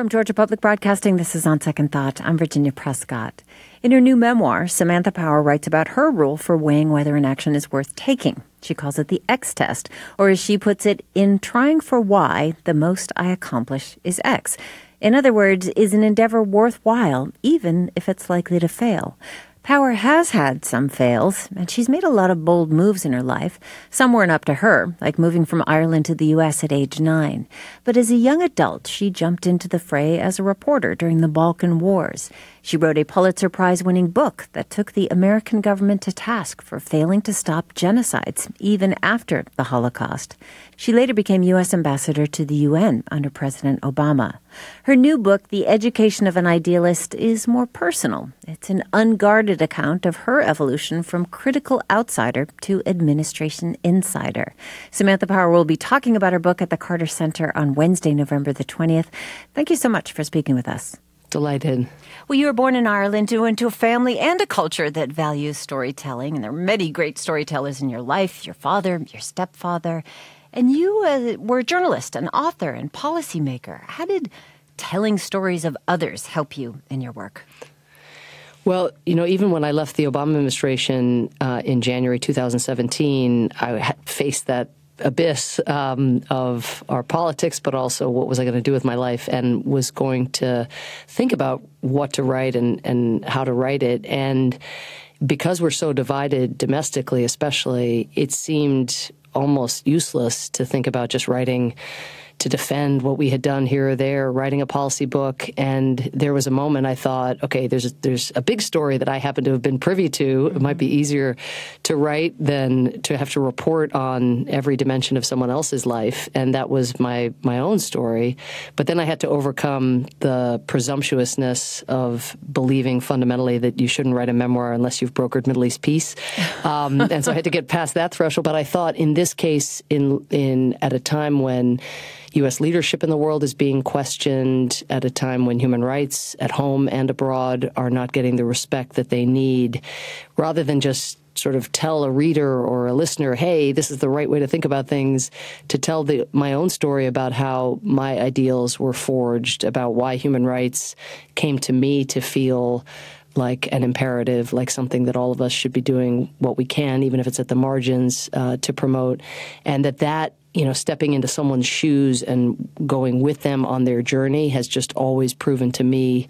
From Georgia Public Broadcasting, this is On Second Thought. I'm Virginia Prescott. In her new memoir, Samantha Power writes about her rule for weighing whether an action is worth taking. She calls it the X test, or as she puts it, in trying for Y, the most I accomplish is X. In other words, is an endeavor worthwhile, even if it's likely to fail? Power has had some fails, and she's made a lot of bold moves in her life. Some weren't up to her, like moving from Ireland to the U.S. at age nine. But as a young adult, she jumped into the fray as a reporter during the Balkan Wars. She wrote a Pulitzer Prize winning book that took the American government to task for failing to stop genocides, even after the Holocaust. She later became U.S. Ambassador to the UN under President Obama. Her new book, The Education of an Idealist, is more personal. It's an unguarded account of her evolution from critical outsider to administration insider. Samantha Power will be talking about her book at the Carter Center on Wednesday, November the 20th. Thank you so much for speaking with us. Delighted. Well, you were born in Ireland, you went to a family and a culture that values storytelling, and there are many great storytellers in your life your father, your stepfather. And you uh, were a journalist, an author, and policymaker. How did telling stories of others help you in your work? Well, you know, even when I left the Obama administration uh, in January 2017, I faced that abyss um, of our politics, but also what was I going to do with my life, and was going to think about what to write and, and how to write it. And because we're so divided domestically, especially, it seemed almost useless to think about just writing to defend what we had done here or there, writing a policy book. And there was a moment I thought, okay, there's a, there's a big story that I happen to have been privy to. Mm-hmm. It might be easier to write than to have to report on every dimension of someone else's life. And that was my my own story. But then I had to overcome the presumptuousness of believing fundamentally that you shouldn't write a memoir unless you've brokered Middle East peace. Um, and so I had to get past that threshold. But I thought in this case, in in at a time when U.S. leadership in the world is being questioned at a time when human rights at home and abroad are not getting the respect that they need, rather than just sort of tell a reader or a listener, hey, this is the right way to think about things, to tell the, my own story about how my ideals were forged, about why human rights came to me to feel like an imperative, like something that all of us should be doing what we can, even if it's at the margins, uh, to promote, and that that you know, stepping into someone's shoes and going with them on their journey has just always proven to me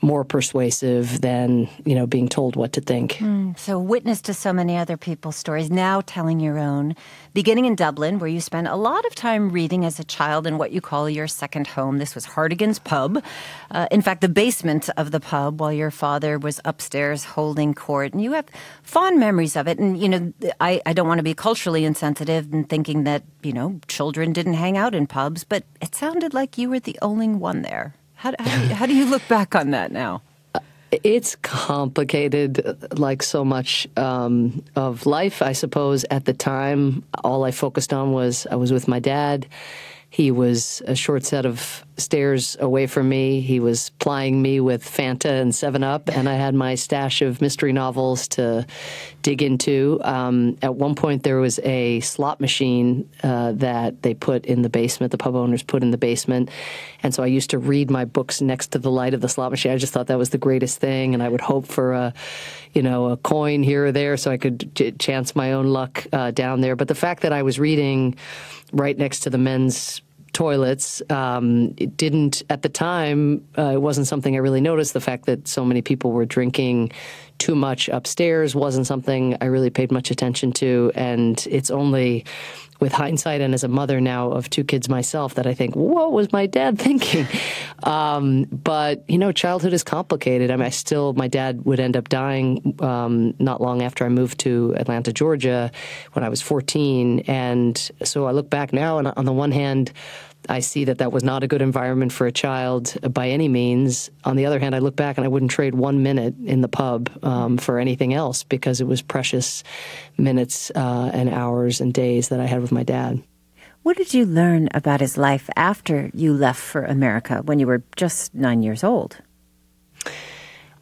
more persuasive than, you know, being told what to think. Mm, so, witness to so many other people's stories, now telling your own, beginning in Dublin, where you spent a lot of time reading as a child in what you call your second home. This was Hartigan's Pub. Uh, in fact, the basement of the pub while your father was upstairs holding court. And you have fond memories of it. And, you know, I, I don't want to be culturally insensitive and thinking that, you know, know, children didn't hang out in pubs, but it sounded like you were the only one there. How, how, do, you, how do you look back on that now? It's complicated, like so much um, of life, I suppose. At the time, all I focused on was I was with my dad. He was a short set of stairs away from me. He was plying me with Fanta and Seven Up, and I had my stash of mystery novels to dig into. Um, at one point, there was a slot machine uh, that they put in the basement. The pub owners put in the basement, and so I used to read my books next to the light of the slot machine. I just thought that was the greatest thing, and I would hope for a, you know, a coin here or there so I could ch- chance my own luck uh, down there. But the fact that I was reading right next to the men's toilets. Um, it didn't at the time. Uh, it wasn't something I really noticed. The fact that so many people were drinking too much upstairs wasn't something I really paid much attention to. And it's only with hindsight and as a mother now of two kids myself that I think, what was my dad thinking? Um, but, you know, childhood is complicated. I mean, I still, my dad would end up dying um, not long after I moved to Atlanta, Georgia when I was 14. And so I look back now, and on the one hand, I see that that was not a good environment for a child by any means. On the other hand, I look back and I wouldn't trade one minute in the pub um, for anything else because it was precious minutes uh, and hours and days that I had with my dad. What did you learn about his life after you left for America when you were just nine years old?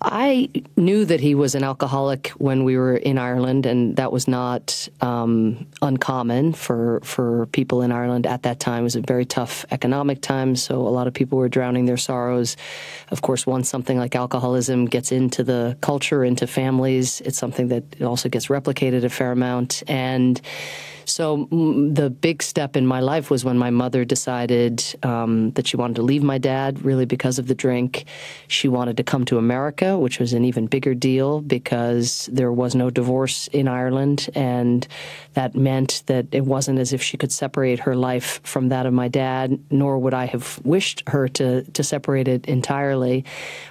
I knew that he was an alcoholic when we were in Ireland, and that was not um, uncommon for for people in Ireland at that time. It was a very tough economic time, so a lot of people were drowning their sorrows. Of course, once something like alcoholism gets into the culture, into families, it's something that also gets replicated a fair amount, and so mm, the big step in my life was when my mother decided um, that she wanted to leave my dad, really because of the drink. She wanted to come to America, which was an even bigger deal because there was no divorce in Ireland, and that meant that it wasn't as if she could separate her life from that of my dad, nor would I have wished her to to separate it entirely.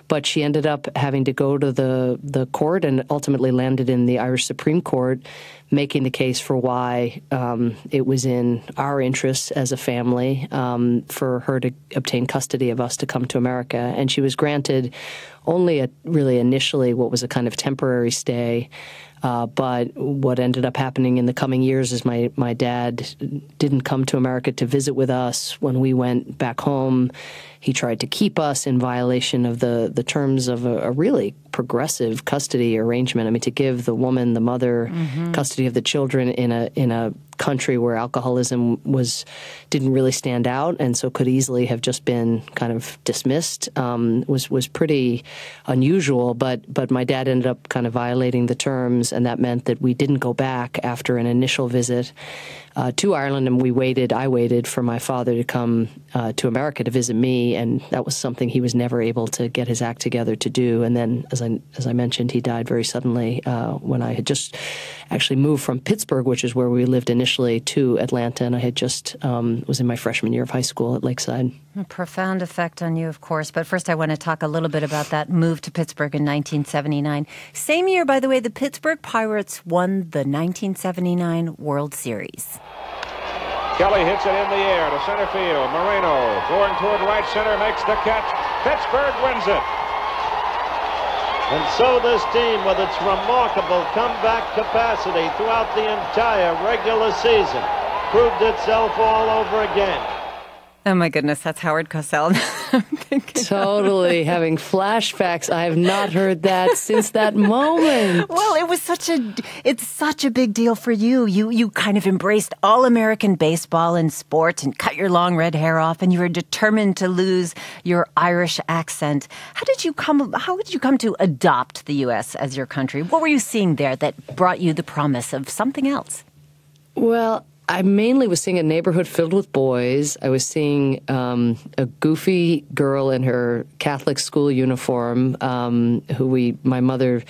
But she ended up having to go to the the court and ultimately landed in the Irish Supreme Court making the case for why um, it was in our interests as a family um, for her to obtain custody of us to come to America. And she was granted only a, really initially what was a kind of temporary stay. Uh, but what ended up happening in the coming years is my, my dad didn't come to America to visit with us. When we went back home, he tried to keep us in violation of the, the terms of a, a really progressive custody arrangement. I mean, to give the woman, the mother, mm-hmm. custody of the children in a in a country where alcoholism was didn't really stand out, and so could easily have just been kind of dismissed, um, was was pretty unusual. But but my dad ended up kind of violating the terms, and that meant that we didn't go back after an initial visit uh, to Ireland, and we waited. I waited for my father to come uh, to America to visit me, and that was something he was never able to get his act together to do. And then, as I as I mentioned, he died very suddenly uh, when I had just actually moved from Pittsburgh, which is where we lived initially, to Atlanta, and I had just um, was in my freshman year of high school at Lakeside. A profound effect on you, of course. But first, I want to talk a little bit about that move to Pittsburgh in 1979. Same year, by the way, the Pittsburgh Pirates won the 1979 World Series. Kelly hits it in the air to center field. Moreno going toward right center makes the catch. Pittsburgh wins it. And so this team, with its remarkable comeback capacity throughout the entire regular season, proved itself all over again. Oh my goodness, that's Howard Cosell. totally having flashbacks. I have not heard that since that moment. Well, it was such a it's such a big deal for you. You you kind of embraced all American baseball and sport and cut your long red hair off and you were determined to lose your Irish accent. How did you come how did you come to adopt the US as your country? What were you seeing there that brought you the promise of something else? Well, I mainly was seeing a neighborhood filled with boys. I was seeing um, a goofy girl in her Catholic school uniform, um, who we, my mother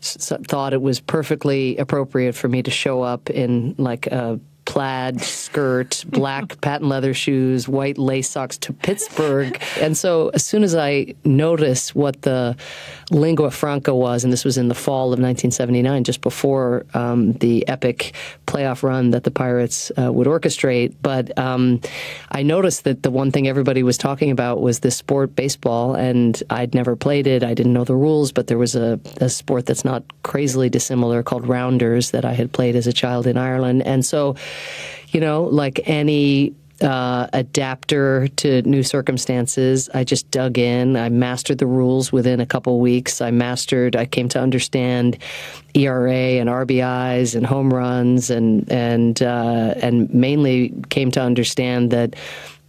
s- thought it was perfectly appropriate for me to show up in like a plaid skirt, black patent leather shoes, white lace socks to Pittsburgh. And so as soon as I noticed what the lingua franca was, and this was in the fall of 1979, just before um, the epic playoff run that the Pirates uh, would orchestrate. But um, I noticed that the one thing everybody was talking about was this sport, baseball, and I'd never played it. I didn't know the rules, but there was a, a sport that's not crazily dissimilar called rounders that I had played as a child in Ireland. And so you know, like any uh, adapter to new circumstances. I just dug in. I mastered the rules within a couple weeks. I mastered. I came to understand ERA and RBIs and home runs, and and uh, and mainly came to understand that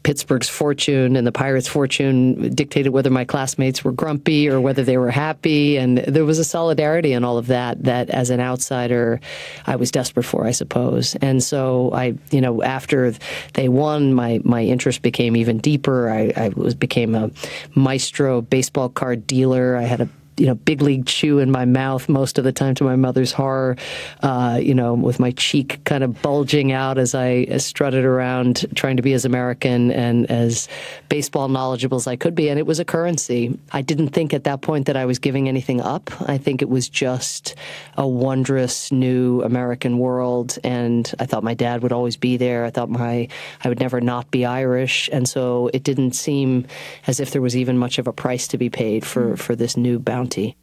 Pittsburgh's fortune and the Pirates' fortune dictated whether my classmates were grumpy or whether they were happy. And there was a solidarity in all of that that, as an outsider, I was desperate for, I suppose. And so I, you know, after they won, my my interest became even deeper. I, I was became a maestro baseball card dealer. I had a you know big league chew in my mouth most of the time to my mother's horror. Uh, you know, with my cheek kind of bulging out as I strutted around trying to be as American and as baseball knowledgeable as I could be, and it was a currency. I didn't think at that point that I was giving anything up. I think it was just a wondrous new American world, and I thought my dad would always be there. I thought my I would never not be Irish, and so it didn't seem as if there was even much of a price to be paid for for this new bounty 20.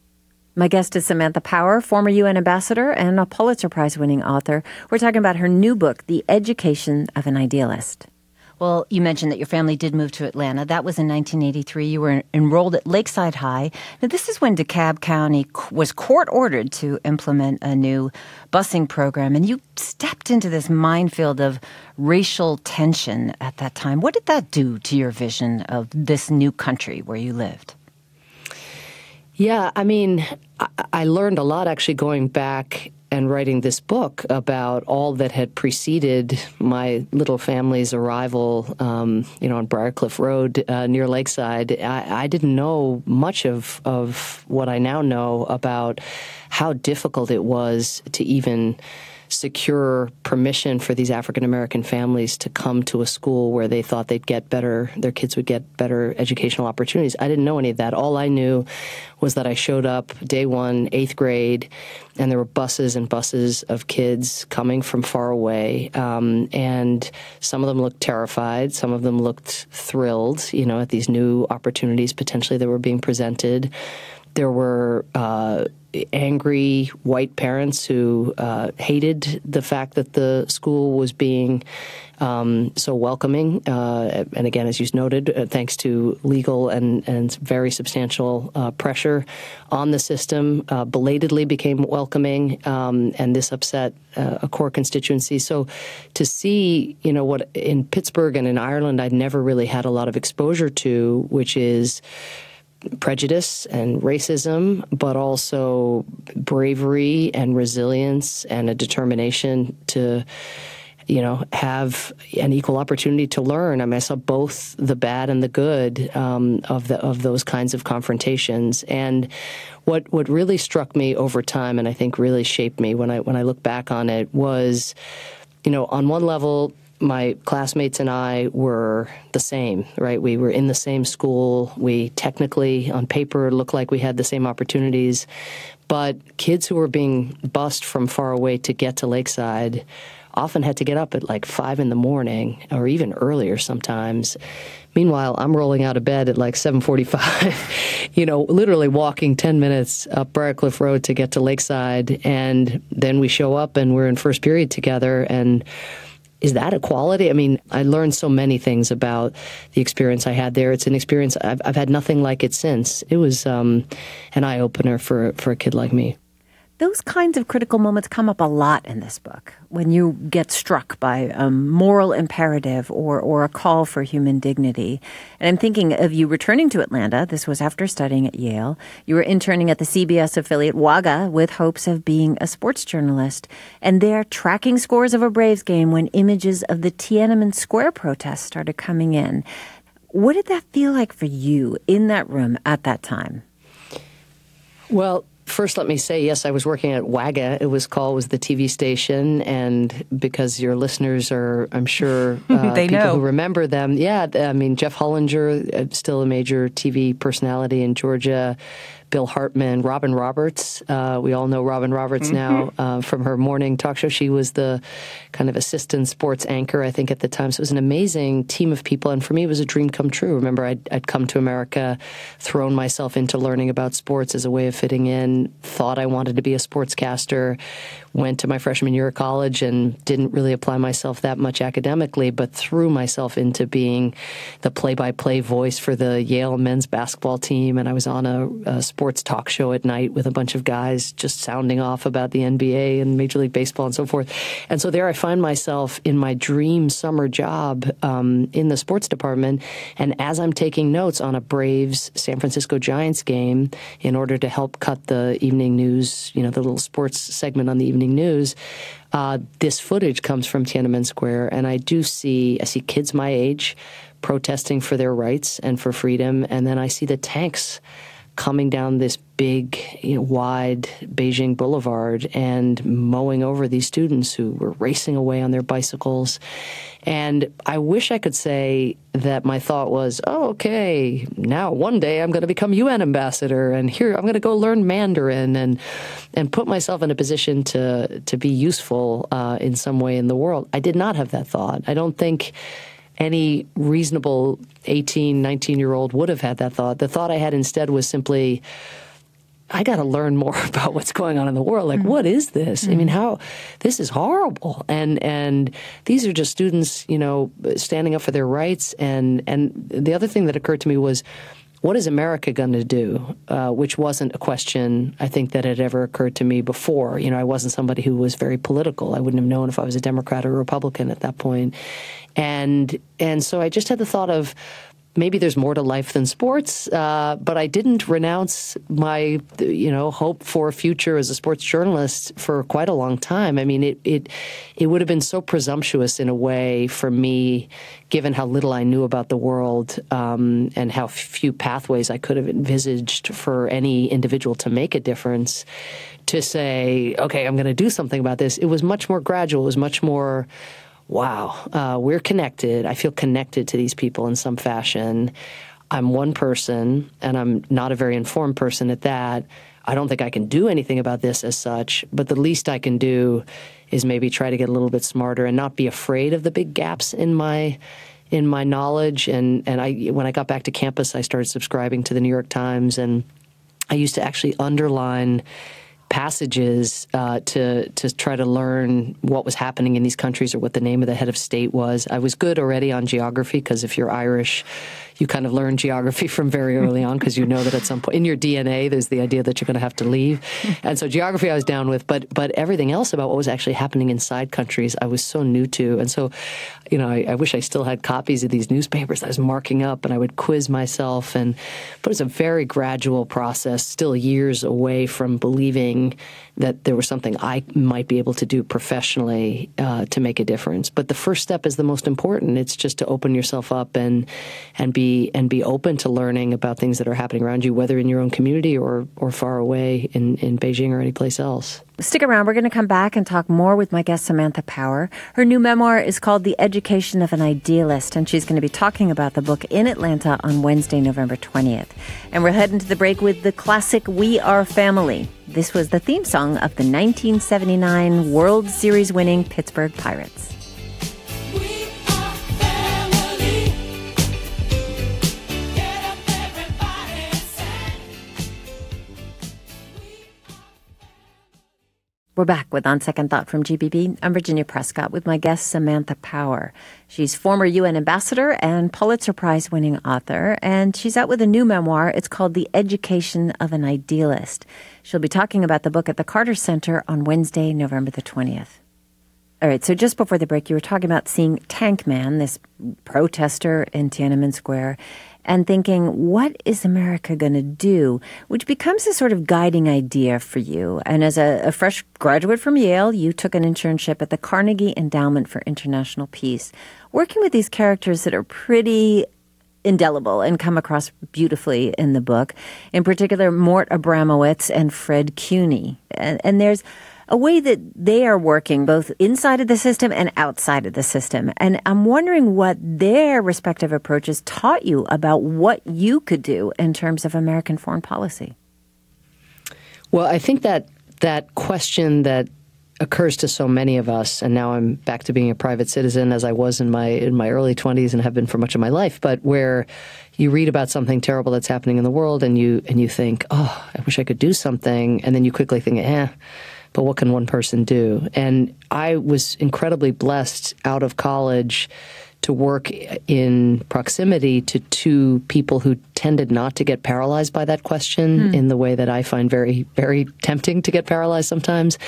My guest is Samantha Power, former UN ambassador and a Pulitzer Prize winning author. We're talking about her new book, The Education of an Idealist. Well, you mentioned that your family did move to Atlanta. That was in 1983. You were enrolled at Lakeside High. Now, this is when DeKalb County was court ordered to implement a new busing program, and you stepped into this minefield of racial tension at that time. What did that do to your vision of this new country where you lived? Yeah, I mean, I learned a lot actually going back and writing this book about all that had preceded my little family's arrival, um, you know, on Briarcliff Road uh, near Lakeside, I, I, didn't know much of of what I now know about how difficult it was to even secure permission for these African American families to come to a school where they thought they'd get better, their kids would get better educational opportunities. I didn't know any of that. All I knew was that I showed up day one, eighth grade, and there were buses and buses of kids coming from far away. Um, and some of them looked terrified, some of them looked thrilled, you know, at these new opportunities potentially that were being presented. There were uh, angry white parents who uh, hated the fact that the school was being um, so welcoming. Uh, and again, as you noted, uh, thanks to legal and, and very substantial uh, pressure on the system, uh, belatedly became welcoming, um, and this upset uh, a core constituency. So to see, you know, what in Pittsburgh and in Ireland, I'd never really had a lot of exposure to, which is prejudice and racism, but also bravery and resilience and a determination to, you know, have an equal opportunity to learn. I mean, I saw both the bad and the good um, of the of those kinds of confrontations. And what what really struck me over time, and I think really shaped me when I when I look back on it, was, you know, on one level my classmates and I were the same, right? We were in the same school. We technically, on paper, looked like we had the same opportunities. But kids who were being bused from far away to get to Lakeside often had to get up at like five in the morning or even earlier sometimes. Meanwhile, I'm rolling out of bed at like 7:45, you know, literally walking 10 minutes up Briarcliff Road to get to Lakeside, and then we show up and we're in first period together and is that equality? I mean, I learned so many things about the experience I had there. It's an experience I've, I've had nothing like it since. It was um, an eye opener for for a kid like me. Those kinds of critical moments come up a lot in this book when you get struck by a moral imperative or, or a call for human dignity. And I'm thinking of you returning to Atlanta. This was after studying at Yale. You were interning at the CBS affiliate WAGA with hopes of being a sports journalist. And there, tracking scores of a Braves game when images of the Tiananmen Square protests started coming in. What did that feel like for you in that room at that time? Well, First, let me say, yes, I was working at WAGA. It was called was the TV station, and because your listeners are, I'm sure, uh, they people know. who remember them. Yeah, I mean, Jeff Hullinger, uh, still a major TV personality in Georgia. Bill Hartman, Robin Roberts. Uh, we all know Robin Roberts mm-hmm. now uh, from her morning talk show. She was the kind of assistant sports anchor, I think, at the time. So it was an amazing team of people. And for me, it was a dream come true. Remember, I'd, I'd come to America, thrown myself into learning about sports as a way of fitting in, thought I wanted to be a sportscaster, went to my freshman year of college and didn't really apply myself that much academically, but threw myself into being the play by play voice for the Yale men's basketball team. And I was on a, a sports talk show at night with a bunch of guys just sounding off about the NBA and Major League Baseball and so forth. And so there I find myself in my dream summer job um, in the sports department. And as I'm taking notes on a Braves San Francisco Giants game in order to help cut the evening news, you know, the little sports segment on the evening news, uh, this footage comes from Tiananmen Square. And I do see, I see kids my age protesting for their rights and for freedom. And then I see the tanks coming down this big, you know, wide Beijing Boulevard and mowing over these students who were racing away on their bicycles. And I wish I could say that my thought was, oh, okay, now one day I'm going to become UN ambassador, and here I'm going to go learn Mandarin and and put myself in a position to to be useful uh, in some way in the world. I did not have that thought. I don't think any reasonable 18, 19 year old would have had that thought. The thought I had instead was simply, I got to learn more about what's going on in the world. Like, mm-hmm. what is this? Mm-hmm. I mean, how this is horrible. And and these are just students, you know, standing up for their rights. And and the other thing that occurred to me was what is America going to do? Uh, which wasn't a question I think that had ever occurred to me before. You know, I wasn't somebody who was very political. I wouldn't have known if I was a Democrat or a Republican at that point. And and so I just had the thought of maybe there's more to life than sports, uh, but I didn't renounce my, you know, hope for a future as a sports journalist for quite a long time. I mean, it it it would have been so presumptuous in a way for me, given how little I knew about the world um, and how few pathways I could have envisaged for any individual to make a difference. To say, okay, I'm going to do something about this. It was much more gradual. It was much more wow, uh, we're connected. I feel connected to these people in some fashion. I'm one person, and I'm not a very informed person at that. I don't think I can do anything about this as such, but the least I can do is maybe try to get a little bit smarter and not be afraid of the big gaps in my in my knowledge and and I when I got back to campus I started subscribing to the New York Times and I used to actually underline passages uh, to to try to learn what was happening in these countries or what the name of the head of state was. I was good already on geography because if you're Irish, you kind of learn geography from very early on because you know that at some point in your DNA there's the idea that you're going to have to leave. And so geography I was down with, but but everything else about what was actually happening inside countries I was so new to. And so, you know, I, I wish I still had copies of these newspapers I was marking up and I would quiz myself. And but it's a very gradual process, still years away from believing that there was something I might be able to do professionally uh, to make a difference. But the first step is the most important. It's just to open yourself up and and be and be open to learning about things that are happening around you, whether in your own community or or far away in in Beijing or any place else. Stick around. We're going to come back and talk more with my guest, Samantha Power. Her new memoir is called The Education of an Idealist, and she's going to be talking about the book in Atlanta on Wednesday, November 20th. And we're heading to the break with the classic We Are Family. This was the theme song of the 1979 World Series winning Pittsburgh Pirates. We're back with On Second Thought from GPB. I'm Virginia Prescott with my guest Samantha Power. She's former UN ambassador and Pulitzer Prize winning author, and she's out with a new memoir. It's called The Education of an Idealist. She'll be talking about the book at the Carter Center on Wednesday, November the 20th. All right, so just before the break, you were talking about seeing Tank Man, this protester in Tiananmen Square, and thinking, what is America going to do? Which becomes a sort of guiding idea for you. And as a, a, fresh graduate from Yale, you took an internship at the Carnegie Endowment for International Peace, working with these characters that are pretty indelible and come across beautifully in the book. In particular, Mort Abramowitz and Fred Cuny. And, and there's a way that they are working both inside of the system and outside of the system. And I'm wondering what their respective approaches taught you about what you could do in terms of American foreign policy. Well, I think that that question that occurs to so many of us and now I'm back to being a private citizen as I was in my in my early 20s and have been for much of my life but where you read about something terrible that's happening in the world and you and you think oh I wish I could do something and then you quickly think eh but what can one person do? And I was incredibly blessed out of college to work in proximity to two people who tended not to get paralyzed by that question mm. in the way that I find very, very tempting to get paralyzed sometimes.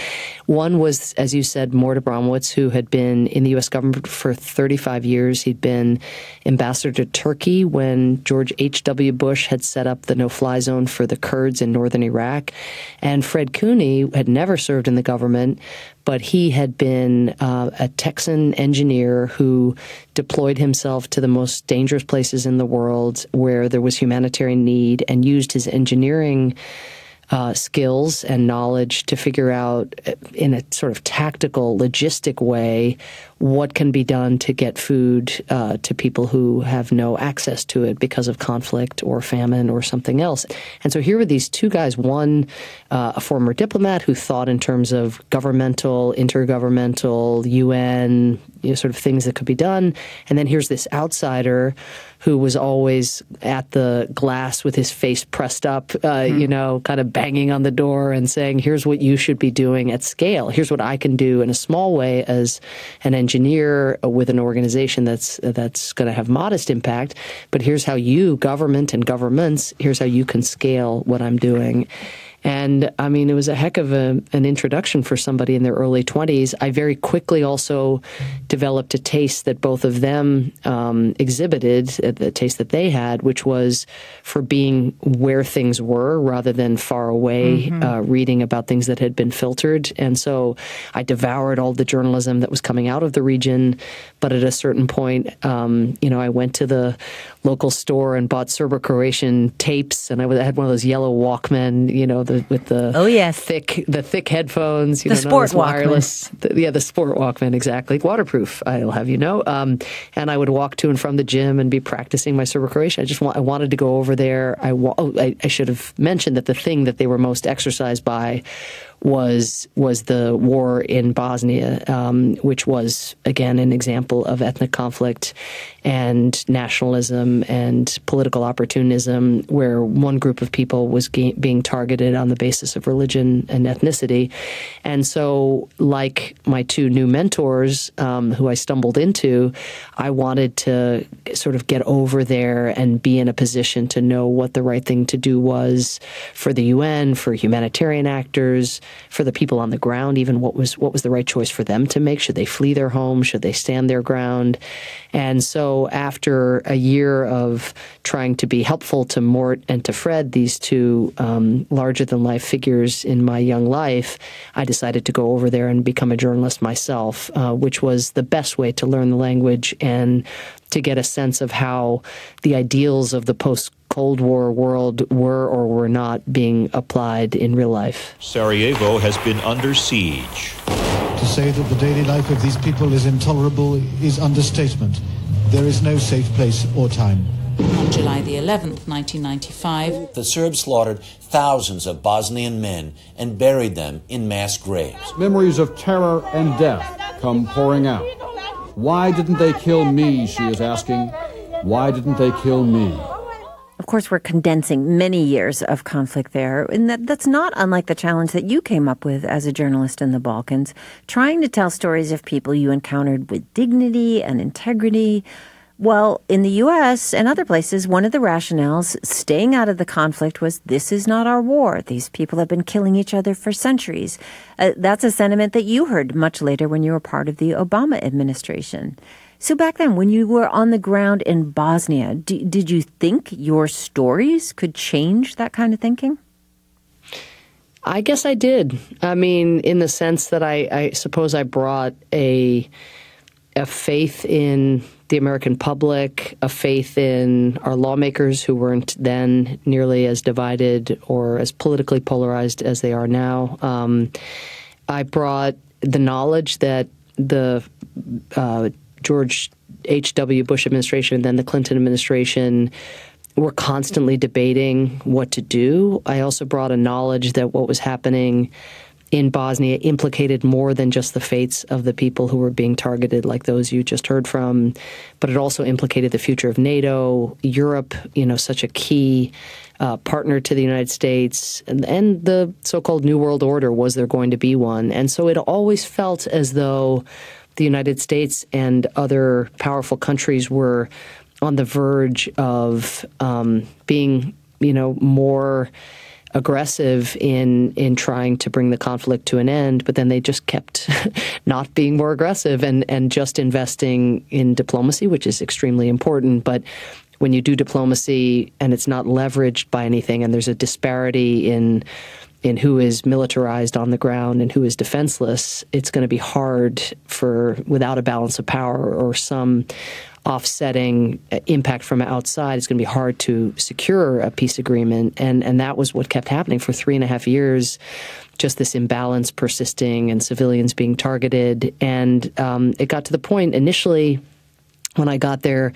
One was, as you said, Mort Abramowitz, who had been in the U.S. government for 35 years. He'd been ambassador to Turkey when George H.W. Bush had set up the no-fly zone for the Kurds in northern Iraq. And Fred Cuny had never served in the government, but he had been uh, a Texan engineer who deployed himself to the most dangerous places in the world where there was humanitarian need and used his engineering uh, skills and knowledge to figure out uh, in a sort of tactical, logistic way what can be done to get food uh, to people who have no access to it because of conflict or famine or something else. And so here were these two guys one, uh, a former diplomat who thought in terms of governmental, intergovernmental, UN, you know, sort of things that could be done. And then here's this outsider who was always at the glass with his face pressed up, uh, mm. you know, kind of banging on the door and saying, here's what you should be doing at scale. Here's what I can do in a small way as an engineer with an organization that's, that's going to have modest impact. But here's how you, government and governments, here's how you can scale what I'm doing. And I mean, it was a heck of a, an introduction for somebody in their early 20s. I very quickly also developed a taste that both of them um, exhibited, uh, the taste that they had, which was for being where things were rather than far away, mm-hmm. uh, reading about things that had been filtered. And so I devoured all the journalism that was coming out of the region. But at a certain point, um, you know, I went to the local store and bought Serbo-Croatian tapes, and I had one of those yellow Walkmen, you know, the, with the oh yes thick the thick headphones, you the know, sport wireless, the, yeah, the sport Walkman, exactly, waterproof. I'll have you know. Um, and I would walk to and from the gym and be practicing my Serbo-Croatian. I just want, I wanted to go over there. I, oh, I, I should have mentioned that the thing that they were most exercised by was was the war in Bosnia, um, which was again an example of ethnic conflict and nationalism and political opportunism, where one group of people was ga- being targeted on the basis of religion and ethnicity. And so, like my two new mentors um, who I stumbled into, I wanted to sort of get over there and be in a position to know what the right thing to do was for the UN, for humanitarian actors, for the people on the ground, even what was what was the right choice for them to make. Should they flee their home? Should they stand their ground? And so, after a year of trying to be helpful to Mort and to Fred, these two um, larger than life figures in my young life, I decided to go over there and become a journalist myself, uh, which was the best way to learn the language and to get a sense of how the ideals of the post Cold War world were or were not being applied in real life. Sarajevo has been under siege. To say that the daily life of these people is intolerable is understatement. There is no safe place or time. On July the 11th, 1995, the Serbs slaughtered thousands of Bosnian men and buried them in mass graves. Memories of terror and death come pouring out. Why didn't they kill me? She is asking. Why didn't they kill me? Of course, we're condensing many years of conflict there. And that, that's not unlike the challenge that you came up with as a journalist in the Balkans, trying to tell stories of people you encountered with dignity and integrity. Well, in the U.S. and other places, one of the rationales staying out of the conflict was this is not our war. These people have been killing each other for centuries. Uh, that's a sentiment that you heard much later when you were part of the Obama administration. So back then, when you were on the ground in Bosnia, d- did you think your stories could change that kind of thinking? I guess I did. I mean, in the sense that I, I suppose I brought a a faith in the American public, a faith in our lawmakers who weren't then nearly as divided or as politically polarized as they are now. Um, I brought the knowledge that the uh, George H.W. Bush administration and then the Clinton administration were constantly debating what to do. I also brought a knowledge that what was happening in Bosnia implicated more than just the fates of the people who were being targeted, like those you just heard from, but it also implicated the future of NATO, Europe, you know, such a key uh, partner to the United States, and, and the so called New World Order. Was there going to be one? And so it always felt as though the United States and other powerful countries were on the verge of um, being, you know, more aggressive in in trying to bring the conflict to an end, but then they just kept not being more aggressive and and just investing in diplomacy, which is extremely important. But when you do diplomacy and it's not leveraged by anything, and there's a disparity in in who is militarized on the ground and who is defenseless, it's going to be hard for, without a balance of power or some offsetting impact from outside, it's going to be hard to secure a peace agreement. And, and that was what kept happening for three and a half years. Just this imbalance persisting and civilians being targeted. And um, it got to the point initially when I got there,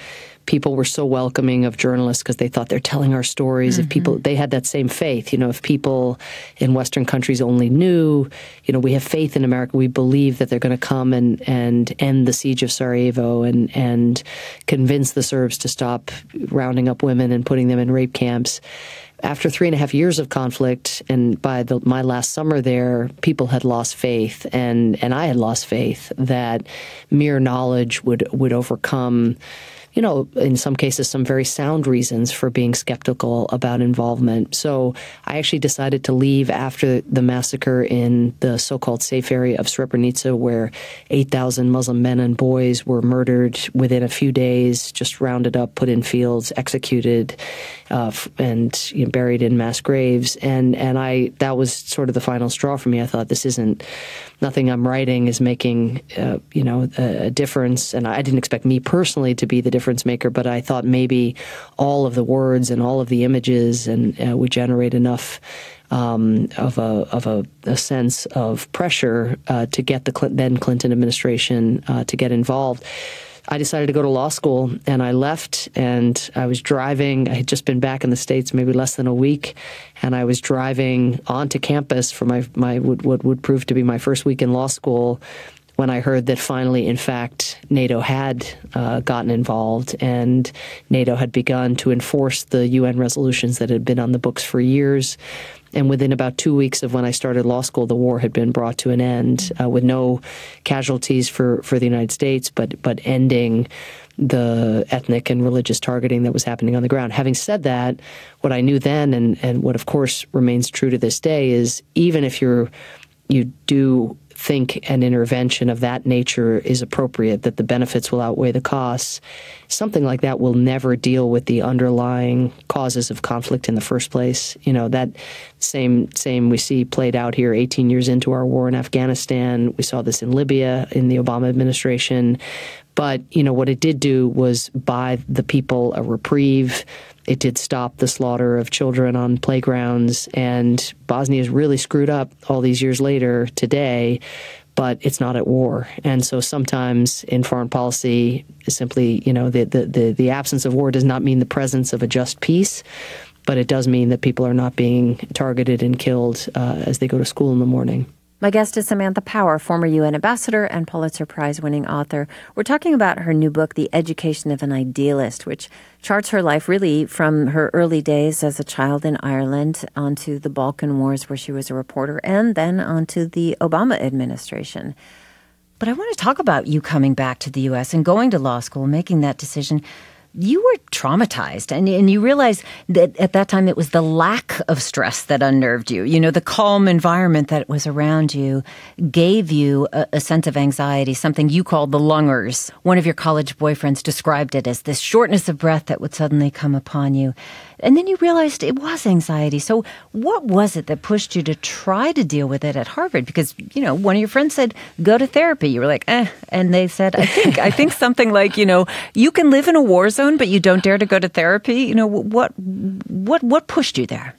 people were so welcoming of journalists because they thought they're telling our stories. Mm-hmm. If people, they had that same faith. You know, if people in Western countries only knew, you know, we have faith in America. We believe that they're going to come and and end the siege of Sarajevo and and convince the Serbs to stop rounding up women and putting them in rape camps after three and a half years of conflict, and by the, my last summer there, people had lost faith, and and I had lost faith that mere knowledge would would overcome you know, in some cases, some very sound reasons for being skeptical about involvement. So I actually decided to leave after the massacre in the so called safe area of Srebrenica, where 8,000 Muslim men and boys were murdered within a few days, just rounded up, put in fields, executed, uh, and you know, buried in mass graves. And, and I, that was sort of the final straw for me. I thought this isn't, nothing I'm writing is making, uh, you know, a, a difference. And I didn't expect me personally to be the difference difference maker, but I thought maybe all of the words and all of the images and uh, would generate enough um, of a of a, a, sense of pressure uh, to get the Clinton, then Clinton administration uh, to get involved. I decided to go to law school and I left and I was driving. I had just been back in the States maybe less than a week and I was driving onto campus for my, my what, what would prove to be my first week in law school when I heard that finally, in fact, NATO had uh, gotten involved and NATO had begun to enforce the UN resolutions that had been on the books for years. And within about two weeks of when I started law school, the war had been brought to an end uh, with no casualties for, for the United States, but but ending the ethnic and religious targeting that was happening on the ground. Having said that, what I knew then and, and what of course remains true to this day is even if you're you do think an intervention of that nature is appropriate, that the benefits will outweigh the costs, something like that will never deal with the underlying causes of conflict in the first place. You know, that same same we see played out here 18 years into our war in Afghanistan. We saw this in Libya in the Obama administration. But, you know, what it did do was buy the people a reprieve it did stop the slaughter of children on playgrounds, and Bosnia is really screwed up all these years later today, but it's not at war. And so sometimes in foreign policy, simply, you know, the, the, the, the absence of war does not mean the presence of a just peace but it does mean that people are not being targeted and killed uh, as they go to school in the morning. My guest is Samantha Power, former UN ambassador and Pulitzer Prize winning author. We're talking about her new book, The Education of an Idealist, which charts her life really from her early days as a child in Ireland onto the Balkan Wars, where she was a reporter, and then onto the Obama administration. But I want to talk about you coming back to the U.S. and going to law school, making that decision you were traumatized and, and you realized that at that time it was the lack of stress that unnerved you. You know, the calm environment that was around you gave you a, a sense of anxiety, something you called the lungers. One of your college boyfriends described it as this shortness of breath that would suddenly come upon you. And then you realized it was anxiety. So, what was it that pushed you to try to deal with it at Harvard? Because, you know, one of your friends said, go to therapy. You were like, eh. And they said, I think, I think something like, you know, you can live in a war zone, but you don't dare to go to therapy. You know, what, what, what pushed you there?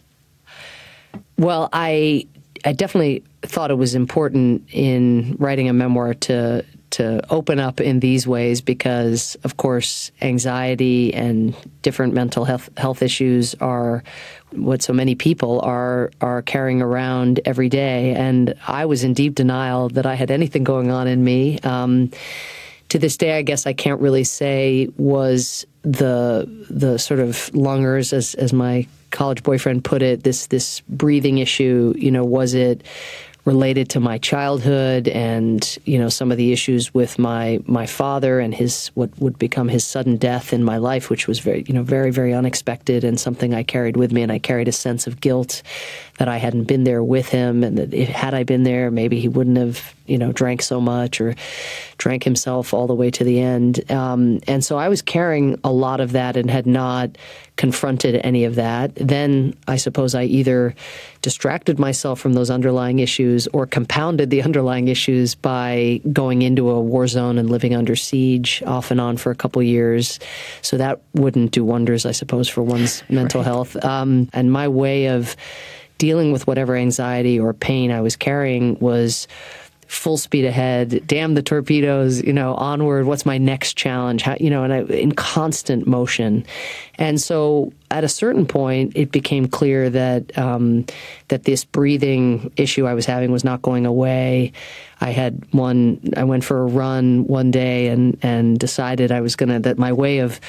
Well, I, I definitely thought it was important in writing a memoir to to open up in these ways because, of course, anxiety and different mental health health issues are what so many people are are carrying around every day. And I was in deep denial that I had anything going on in me. Um, to this day, I guess I can't really say was the the sort of lungers, as as my college boyfriend put it, this this breathing issue. You know, was it related to my childhood and you know some of the issues with my my father and his what would become his sudden death in my life which was very you know very very unexpected and something I carried with me and I carried a sense of guilt that I hadn't been there with him and that if, had I been there maybe he wouldn't have you know drank so much or drank himself all the way to the end um, and so I was carrying a lot of that and had not confronted any of that then I suppose I either distracted myself from those underlying issues or compounded the underlying issues by going into a war zone and living under siege off and on for a couple years. So that wouldn't do wonders, I suppose, for one's mental right. health. Um, and my way of dealing with whatever anxiety or pain I was carrying was full speed ahead, damn the torpedoes, you know, onward. What's my next challenge? How, you know, and I, in constant motion. And so at a certain point, it became clear that um, that this breathing issue I was having was not going away. I had one. I went for a run one day and and decided I was gonna that my way of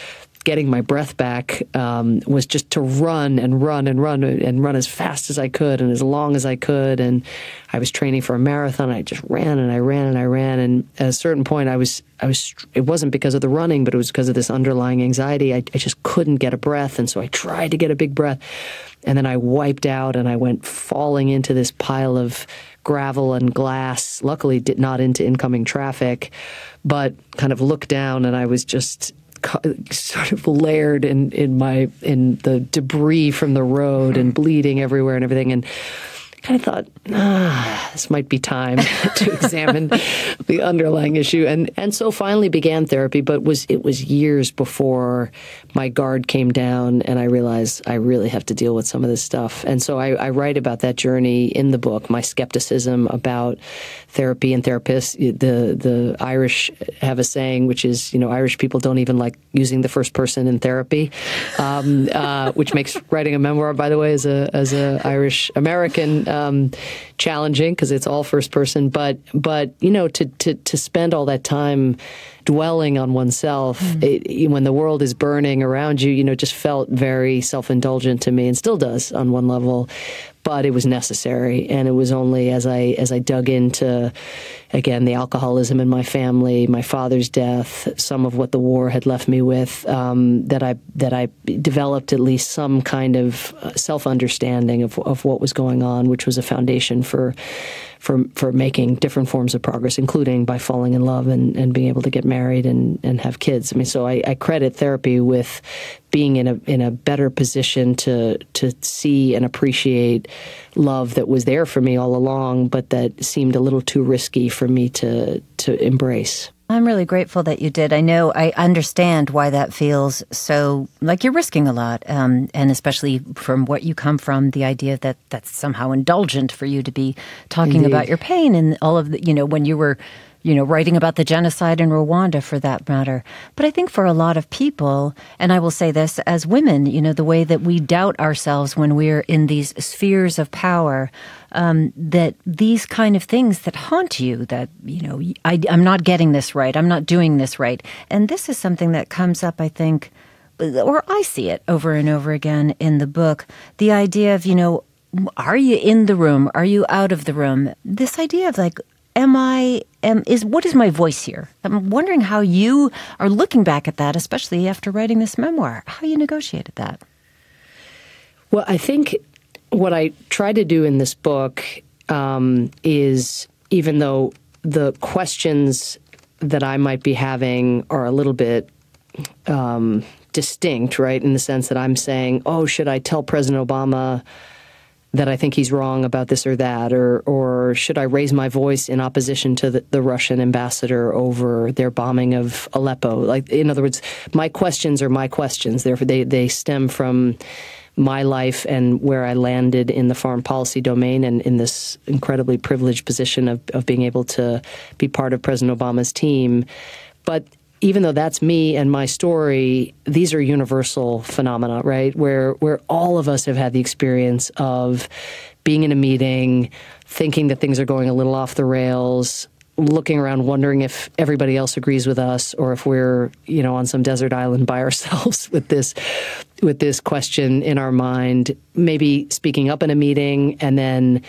getting my breath back um, was just to run and run and run and run as fast as I could and as long as I could. And I was training for a marathon. I just ran and I ran and I ran. And at a certain point, I was I was. It wasn't because of the running, but it was because of this underlying anxiety. I, I just couldn't get a breath, and so I tried to get a big breath, and then I wiped out and I went falling into this pile of gravel and glass. Luckily, did not into incoming traffic, but kind of looked down and I was just sort of layered in in my in the debris from the road and bleeding everywhere and everything. And kind of thought, ah, this might be time to examine the underlying issue, and and so finally began therapy. But was it was years before my guard came down, and I realized I really have to deal with some of this stuff. And so I, I write about that journey in the book, my skepticism about therapy and therapists. The the Irish have a saying, which is, you know, Irish people don't even like using the first person in therapy, um, uh, which makes writing a memoir, by the way, as a as a Irish American um, challenging because it's all first person. But but you know to to to spend all that time dwelling on oneself mm. it, when the world is burning around you, you know, just felt very self indulgent to me and still does on one level but it was necessary. And it was only as I as I dug into again the alcoholism in my family, my father's death, some of what the war had left me with, um, that I that I developed at least some kind of uh, self understanding of of what was going on, which was a foundation for for for making different forms of progress, including by falling in love and, and being able to get married and, and have kids. I mean, so I, I credit therapy with being in a in a better position to to see and appreciate love that was there for me all along, but that seemed a little too risky for me to to embrace. I'm really grateful that you did. I know I understand why that feels so like you're risking a lot, um, and especially from what you come from, the idea that that's somehow indulgent for you to be talking Indeed. about your pain and all of the, you know, when you were you know, writing about the genocide in Rwanda for that matter. But I think for a lot of people, and I will say this as women, you know, the way that we doubt ourselves when we're in these spheres of power, um, that these kind of things that haunt you, that, you know, I, I'm not getting this right, I'm not doing this right. And this is something that comes up, I think, or I see it over and over again in the book the idea of, you know, are you in the room? Are you out of the room? This idea of like, am I am is what is my voice here? I'm wondering how you are looking back at that, especially after writing this memoir. How you negotiated that? Well, I think what I try to do in this book um, is, even though the questions that I might be having are a little bit um, distinct, right? In the sense that I'm saying, "Oh, should I tell President Obama?" that I think he's wrong about this or that, or or should I raise my voice in opposition to the, the, Russian ambassador over their bombing of Aleppo? Like, in other words, my questions are my questions. Therefore, they they stem from my life and where I landed in the foreign policy domain and in this incredibly privileged position of, of being able to be part of President Obama's team. But even though that's me and my story, these are universal phenomena, right? Where where all of us have had the experience of being in a meeting, thinking that things are going a little off the rails, looking around wondering if everybody else agrees with us or if we're, you know, on some desert island by ourselves with this with this question in our mind, maybe speaking up in a meeting and then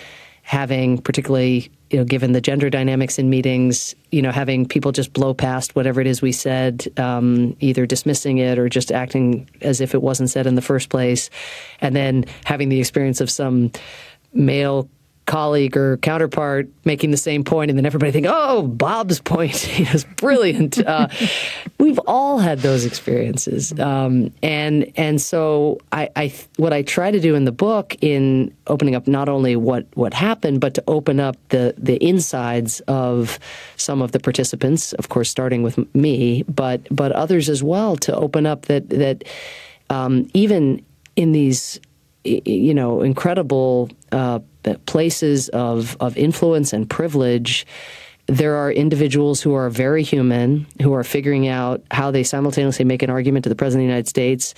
having particularly you know given the gender dynamics in meetings you know having people just blow past whatever it is we said um, either dismissing it or just acting as if it wasn't said in the first place. And then having the experience of some male colleague or counterpart making the same point, and then everybody think, "Oh, Bob's point is brilliant." Uh, we've all had those experiences, um, and and so I, I, what I try to do in the book in opening up not only what what happened, but to open up the the insides of some of the participants, of course, starting with me, but but others as well, to open up that that um, even in these you know incredible uh, places of of influence and privilege there are individuals who are very human who are figuring out how they simultaneously make an argument to the president of the United States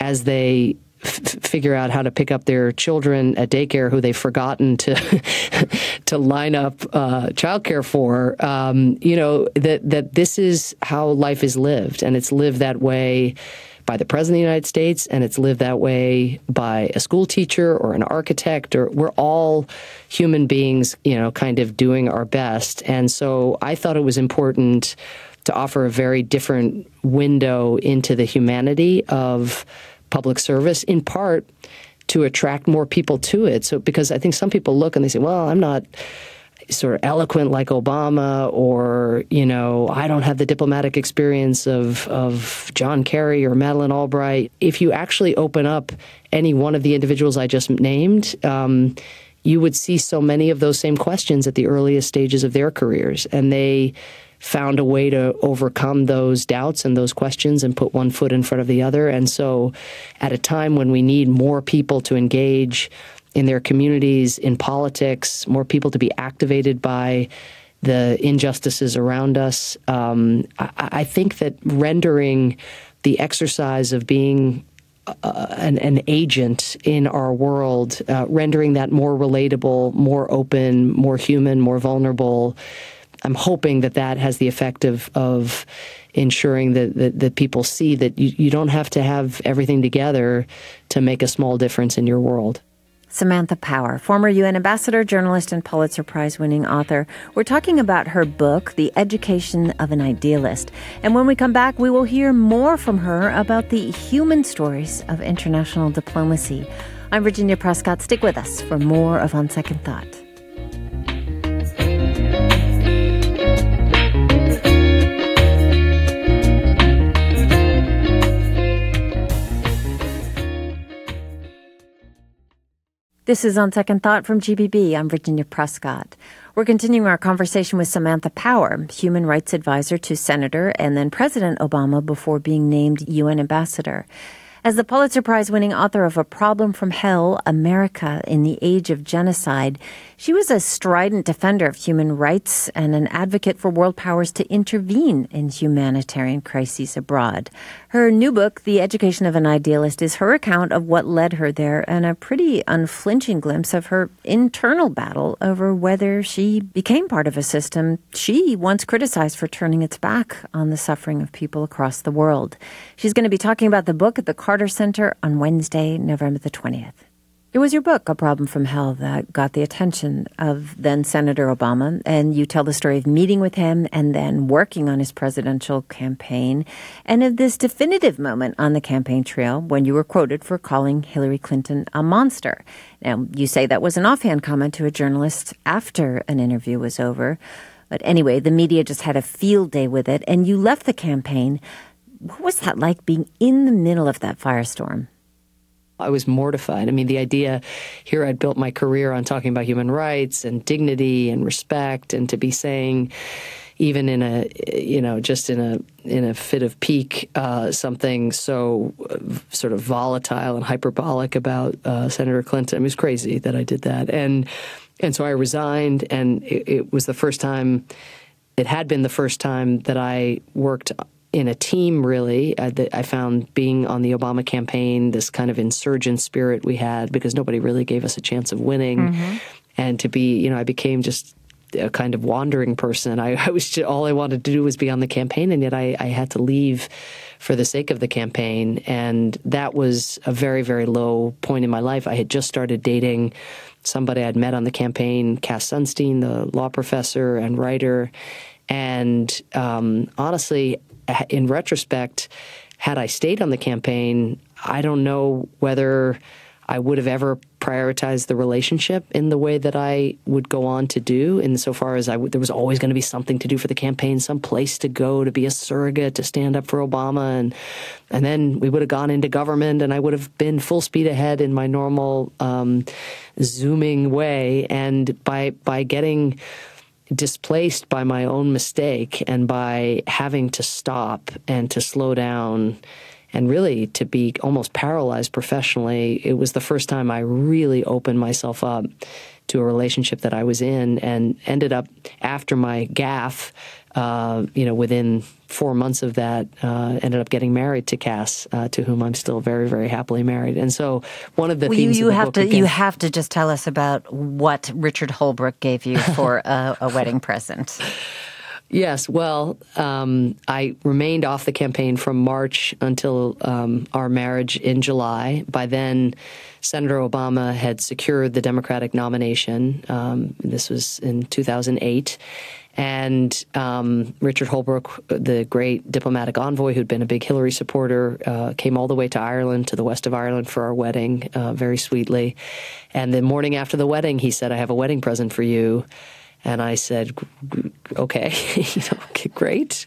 as they f- figure out how to pick up their children at daycare who they've forgotten to to line up uh, childcare for. Um, you know that that this is how life is lived, and it's lived that way by the President of the United States, and it's lived that way by a school teacher or an architect, or we're all human beings, you know, kind of doing our best. And so I thought it was important to offer a very different window into the humanity of public service, in part to attract more people to it. So, because I think some people look and they say, well, I'm not sort of eloquent like Obama, or you know, I don't have the diplomatic experience of of John Kerry or Madeleine Albright. If you actually open up any one of the individuals I just named. Um, you would see so many of those same questions at the earliest stages of their careers, and they found a way to overcome those doubts and those questions and put one foot in front of the other. And so, at a time when we need more people to engage in their communities, in politics, more people to be activated by the injustices around us. Um, I, I, think that rendering the exercise of being uh, an, an, agent in our world, uh, rendering that more relatable, more open, more human, more vulnerable. I'm hoping that that has the effect of, of ensuring that, that, that people see that you, you don't have to have everything together to make a small difference in your world. Samantha Power, former UN ambassador, journalist, and Pulitzer Prize winning author. We're talking about her book, The Education of an Idealist. And when we come back, we will hear more from her about the human stories of international diplomacy. I'm Virginia Prescott. Stick with us for more of On Second Thought. This is On Second Thought from GPB. I'm Virginia Prescott. We're continuing our conversation with Samantha Power, human rights advisor to Senator and then President Obama before being named UN ambassador. As the Pulitzer Prize winning author of A Problem from Hell America in the Age of Genocide, she was a strident defender of human rights and an advocate for world powers to intervene in humanitarian crises abroad. Her new book, The Education of an Idealist, is her account of what led her there and a pretty unflinching glimpse of her internal battle over whether she became part of a system she once criticized for turning its back on the suffering of people across the world. She's going to be talking about the book at the Carter Center on Wednesday, November the 20th. It was your book, A Problem from Hell, that got the attention of then Senator Obama. And you tell the story of meeting with him and then working on his presidential campaign and of this definitive moment on the campaign trail when you were quoted for calling Hillary Clinton a monster. Now, you say that was an offhand comment to a journalist after an interview was over. But anyway, the media just had a field day with it, and you left the campaign. What was that like being in the middle of that firestorm? I was mortified. I mean, the idea here I'd built my career on talking about human rights and dignity and respect, and to be saying, even in a you know just in a in a fit of pique, uh, something so uh, sort of volatile and hyperbolic about uh, Senator Clinton. It was crazy that I did that, and and so I resigned, and it, it was the first time. It had been the first time that I worked in a team, really. Uh, I found being on the Obama campaign, this kind of insurgent spirit we had because nobody really gave us a chance of winning. Mm-hmm. And to be, you know, I became just a kind of wandering person. I, I was just, all I wanted to do was be on the campaign, and yet I, I had to leave for the sake of the campaign. And that was a very, very low point in my life. I had just started dating somebody I'd met on the campaign, Cass Sunstein, the law professor and writer. And um, honestly, in retrospect, had I stayed on the campaign, I don't know whether I would have ever prioritized the relationship in the way that I would go on to do. Insofar as I w- there was always going to be something to do for the campaign, some place to go to be a surrogate to stand up for Obama, and and then we would have gone into government, and I would have been full speed ahead in my normal um, zooming way. And by by getting displaced by my own mistake and by having to stop and to slow down and really to be almost paralyzed professionally, it was the first time I really opened myself up to a relationship that I was in and ended up after my gaffe, uh, you know, within four months of that, uh, ended up getting married to Cass, uh, to whom I'm still very, very happily married. And so one of the well, themes you, you have to again, you have to just tell us about what Richard Holbrooke gave you for a, a wedding present. Yes, well, um, I remained off the campaign from March until um, our marriage in July. By then, Senator Obama had secured the Democratic nomination. Um, this was in 2008. And um, Richard Holbrooke, the great diplomatic envoy who'd been a big Hillary supporter, uh, came all the way to Ireland, to the west of Ireland for our wedding, uh, very sweetly. And the morning after the wedding, he said, I have a wedding present for you. And I said, okay, you know, okay, great,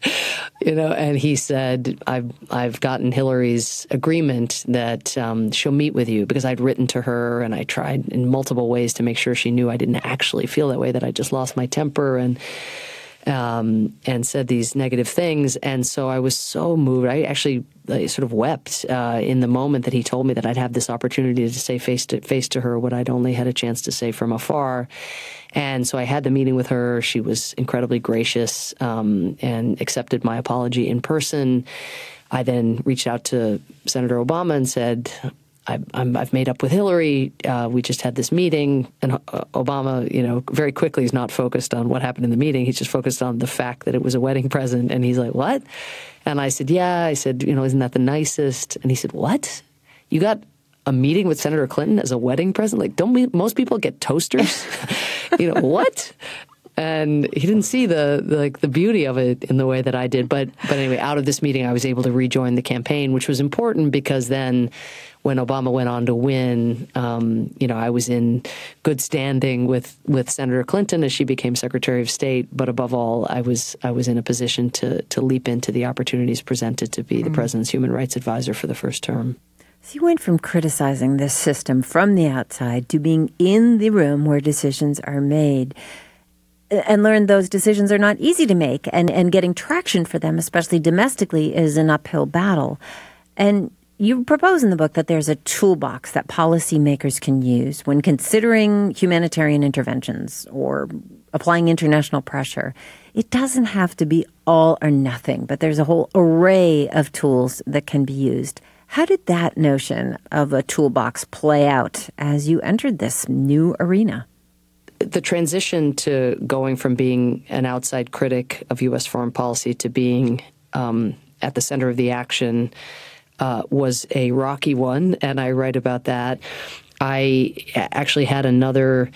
you know. And he said, I've I've gotten Hillary's agreement that um, she'll meet with you because I'd written to her and I tried in multiple ways to make sure she knew I didn't actually feel that way, that I just lost my temper and um, and said these negative things. And so I was so moved. I actually I sort of wept uh, in the moment that he told me that I'd have this opportunity to say face to face to her what I'd only had a chance to say from afar. And so I had the meeting with her. She was incredibly gracious um, and accepted my apology in person. I then reached out to Senator Obama and said, I, have made up with Hillary. Uh, we just had this meeting, and uh, Obama, you know, very quickly is not focused on what happened in the meeting. He's just focused on the fact that it was a wedding present, and he's like, "What?" And I said, "Yeah." I said, "You know, isn't that the nicest?" And he said, "What? You got a meeting with Senator Clinton as a wedding present? Like, don't we, most people get toasters? you know what?" and he didn't see the, the, like the beauty of it in the way that I did. But but anyway, out of this meeting, I was able to rejoin the campaign, which was important because then when Obama went on to win, um, you know, I was in good standing with, with Senator Clinton as she became Secretary of State. But above all, I was I was in a position to to leap into the opportunities presented to be the president's human rights advisor for the first term. So you went from criticizing this system from the outside to being in the room where decisions are made and learned those decisions are not easy to make and, and getting traction for them, especially domestically, is an uphill battle. And you propose in the book that there's a toolbox that policymakers can use when considering humanitarian interventions or applying international pressure. It doesn't have to be all or nothing, but there's a whole array of tools that can be used. How did that notion of a toolbox play out as you entered this new arena? The transition to going from being an outside critic of U.S. foreign policy to being um, at the center of the action uh, was a rocky one, and I write about that. I actually had another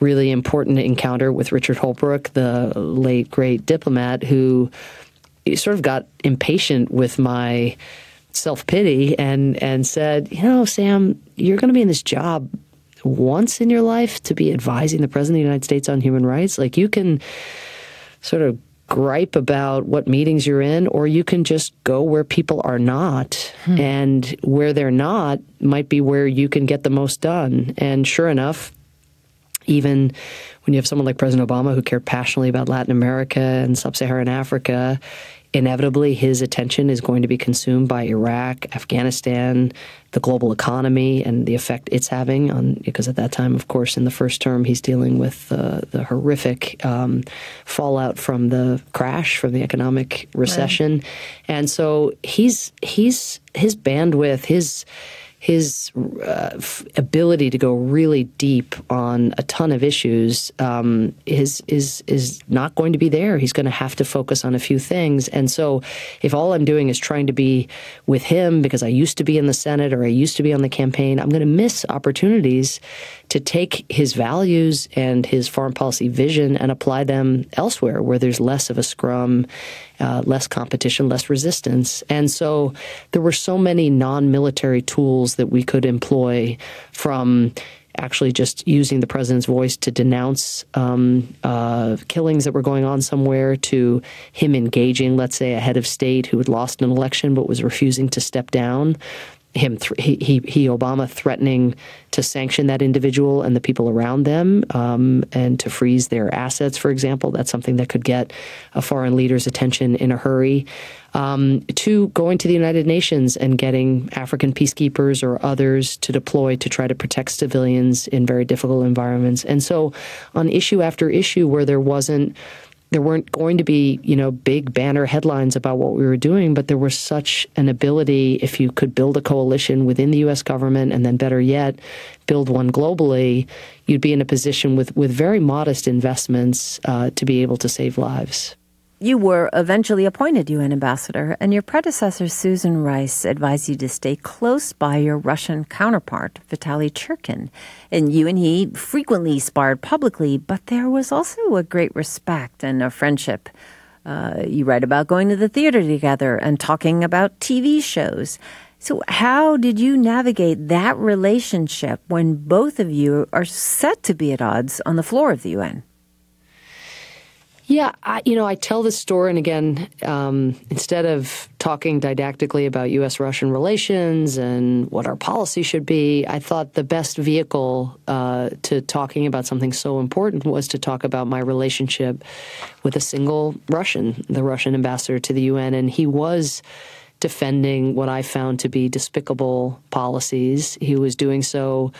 really important encounter with Richard Holbrooke, the late great diplomat, who sort of got impatient with my self pity and and said, you know, Sam, you're going to be in this job once in your life to be advising the president of the United States on human rights. Like you can sort of gripe about what meetings you're in, or you can just go where people are not. Hmm. And where they're not might be where you can get the most done. And sure enough, even when you have someone like President Obama who cared passionately about Latin America and sub Saharan Africa, inevitably his attention is going to be consumed by Iraq, Afghanistan, the global economy, and the effect it's having on. Because at that time, of course, in the first term, he's dealing with uh, the horrific um, fallout from the crash, from the economic recession, right. and so he's he's his bandwidth, his his uh, f- ability to go really deep on a ton of issues um, is is is not going to be there. He's going to have to focus on a few things, and so if all I'm doing is trying to be with him because I used to be in the Senate or I used to be on the campaign, I'm going to miss opportunities to take his values and his foreign policy vision and apply them elsewhere where there's less of a scrum, uh, less competition, less resistance, and so there were so many non-military tools that we could employ from actually just using the president's voice to denounce um, uh, killings that were going on somewhere to him engaging, let's say, a head of state who had lost an election but was refusing to step down him th- he, he, he Obama threatening to sanction that individual and the people around them um, and to freeze their assets, for example. That's something that could get a foreign leader's attention in a hurry. Um, to going to the United Nations and getting African peacekeepers or others to deploy to try to protect civilians in very difficult environments. And so, on issue after issue where there wasn't there weren't going to be, you know, big banner headlines about what we were doing, but there was such an ability if you could build a coalition within the US government and then better yet, build one globally, you'd be in a position with, with very modest investments uh, to be able to save lives. You were eventually appointed UN ambassador, and your predecessor, Susan Rice, advised you to stay close by your Russian counterpart, Vitaly Churkin. And you and he frequently sparred publicly, but there was also a great respect and a friendship. Uh, you write about going to the theater together and talking about TV shows. So, how did you navigate that relationship when both of you are set to be at odds on the floor of the UN? Yeah, I, you know, I tell this story, and again, um, instead of talking didactically about U.S. Russian relations and what our policy should be, I thought the best vehicle uh, to talking about something so important was to talk about my relationship with a single Russian, the Russian ambassador to the UN. And he was defending what I found to be despicable policies. He was doing so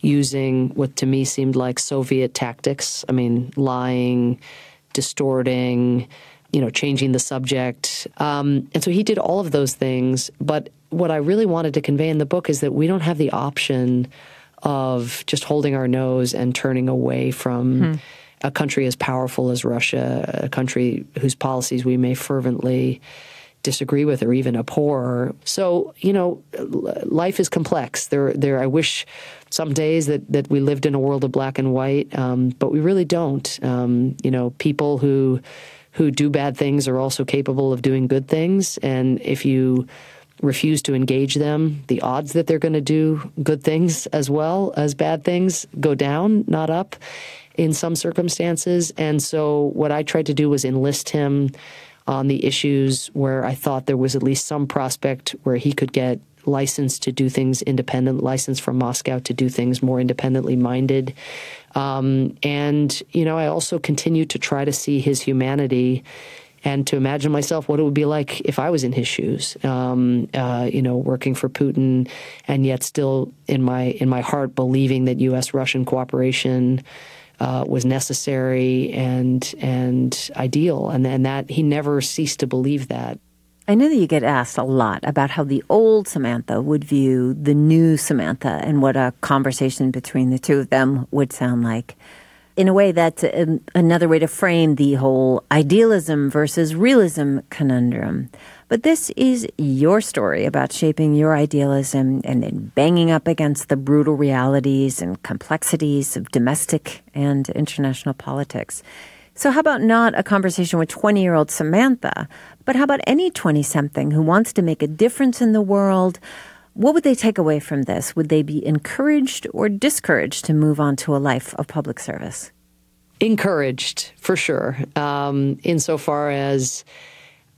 using what to me seemed like Soviet tactics. I mean, lying distorting, you know, changing the subject. Um, and so he did all of those things. But what I really wanted to convey in the book is that we don't have the option of just holding our nose and turning away from hmm. a country as powerful as Russia, a country whose policies we may fervently disagree with or even abhor. So, you know, life is complex. There, there. I wish some days that, that we lived in a world of black and white, um, but we really don't. Um, you know, people who who do bad things are also capable of doing good things, and if you refuse to engage them, the odds that they're going to do good things as well as bad things go down, not up, in some circumstances. And so, what I tried to do was enlist him on the issues where I thought there was at least some prospect where he could get license to do things independent, license from Moscow to do things more independently minded. Um, and, you know, I also continue to try to see his humanity and to imagine myself what it would be like if I was in his shoes, um, uh, you know, working for Putin, and yet still in my in my heart believing that U.S. Russian cooperation uh, was necessary and and ideal, and and that he never ceased to believe that. I know that you get asked a lot about how the old Samantha would view the new Samantha and what a conversation between the two of them would sound like. In a way, that's um, another way to frame the whole idealism versus realism conundrum. But this is your story about shaping your idealism and then banging up against the brutal realities and complexities of domestic and international politics. So, how about not a conversation with 20 year old Samantha, but how about any 20 something who wants to make a difference in the world? What would they take away from this? Would they be encouraged or discouraged to move on to a life of public service? Encouraged, for sure. Um, insofar as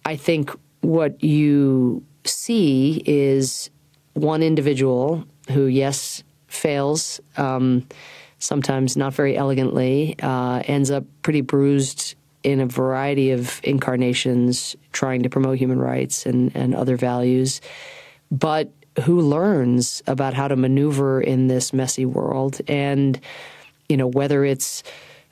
I think what you see is one individual who, yes, fails. Um, sometimes not very elegantly, uh, ends up pretty bruised in a variety of incarnations trying to promote human rights and, and other values, but who learns about how to maneuver in this messy world. And, you know, whether it's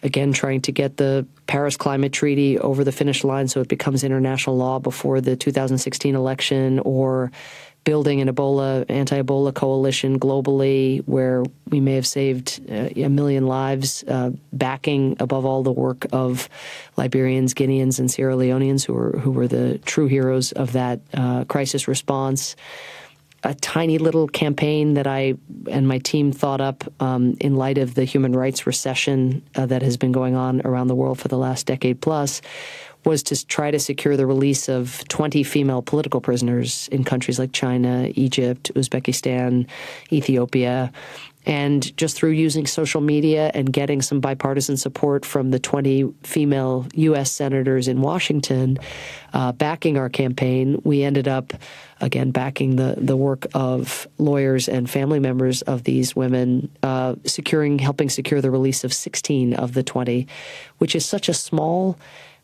again trying to get the Paris Climate Treaty over the finish line so it becomes international law before the 2016 election, or building an Ebola anti-Ebola coalition globally, where we may have saved uh, a million lives, uh, backing above all the work of Liberians, Guineans, and Sierra Leoneans, who were who were the true heroes of that uh, crisis response. A tiny little campaign that I and my team thought up um, in light of the human rights recession uh, that has been going on around the world for the last decade plus was to try to secure the release of 20 female political prisoners in countries like China, Egypt, Uzbekistan, Ethiopia. And just through using social media and getting some bipartisan support from the 20 female U.S. senators in Washington uh, backing our campaign, we ended up, again, backing the, the work of lawyers and family members of these women, uh, securing, helping secure the release of 16 of the 20, which is such a small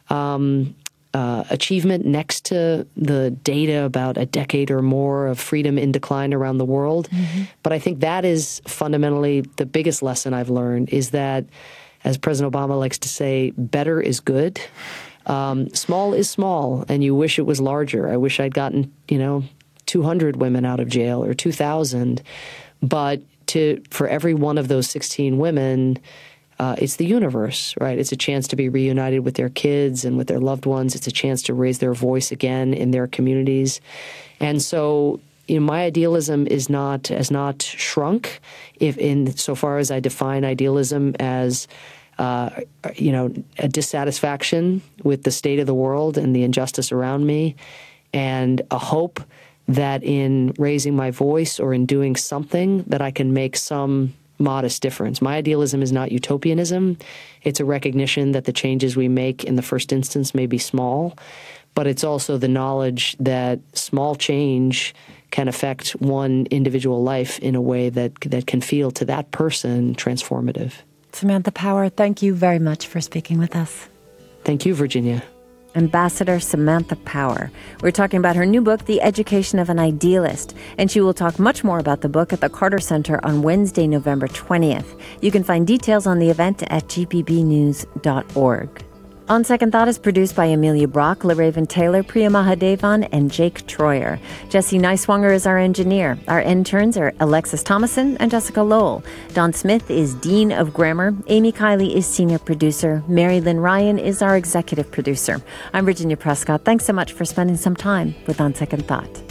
um, uh, achievement next to the data about a decade or more of freedom in decline around the world. Mm-hmm. But I think that is fundamentally the biggest lesson I've learned is that, as President Obama likes to say, better is good. Um, small is small, and you wish it was larger. I wish I'd gotten, you know, 200 women out of jail or 2,000. But to for every one of those 16 women, uh, it's the universe, right? It's a chance to be reunited with their kids and with their loved ones. It's a chance to raise their voice again in their communities. And so, you know, my idealism is not has not shrunk. If in so far as I define idealism as uh, you know, a dissatisfaction with the state of the world and the injustice around me, and a hope that in raising my voice or in doing something that I can make some modest difference. My idealism is not utopianism. It's a recognition that the changes we make in the first instance may be small, but it's also the knowledge that small change can affect one individual life in a way that that can feel to that person transformative. Samantha Power, thank you very much for speaking with us. Thank you, Virginia. Ambassador Samantha Power. We're talking about her new book, The Education of an Idealist, and she will talk much more about the book at the Carter Center on Wednesday, November 20th. You can find details on the event at gpbnews.org. On Second Thought is produced by Amelia Brock, LaRaven Taylor, Priya Mahadevan, and Jake Troyer. Jesse Neiswanger is our engineer. Our interns are Alexis Thomason and Jessica Lowell. Don Smith is Dean of Grammar. Amy Kiley is Senior Producer. Mary Lynn Ryan is our Executive Producer. I'm Virginia Prescott. Thanks so much for spending some time with On Second Thought.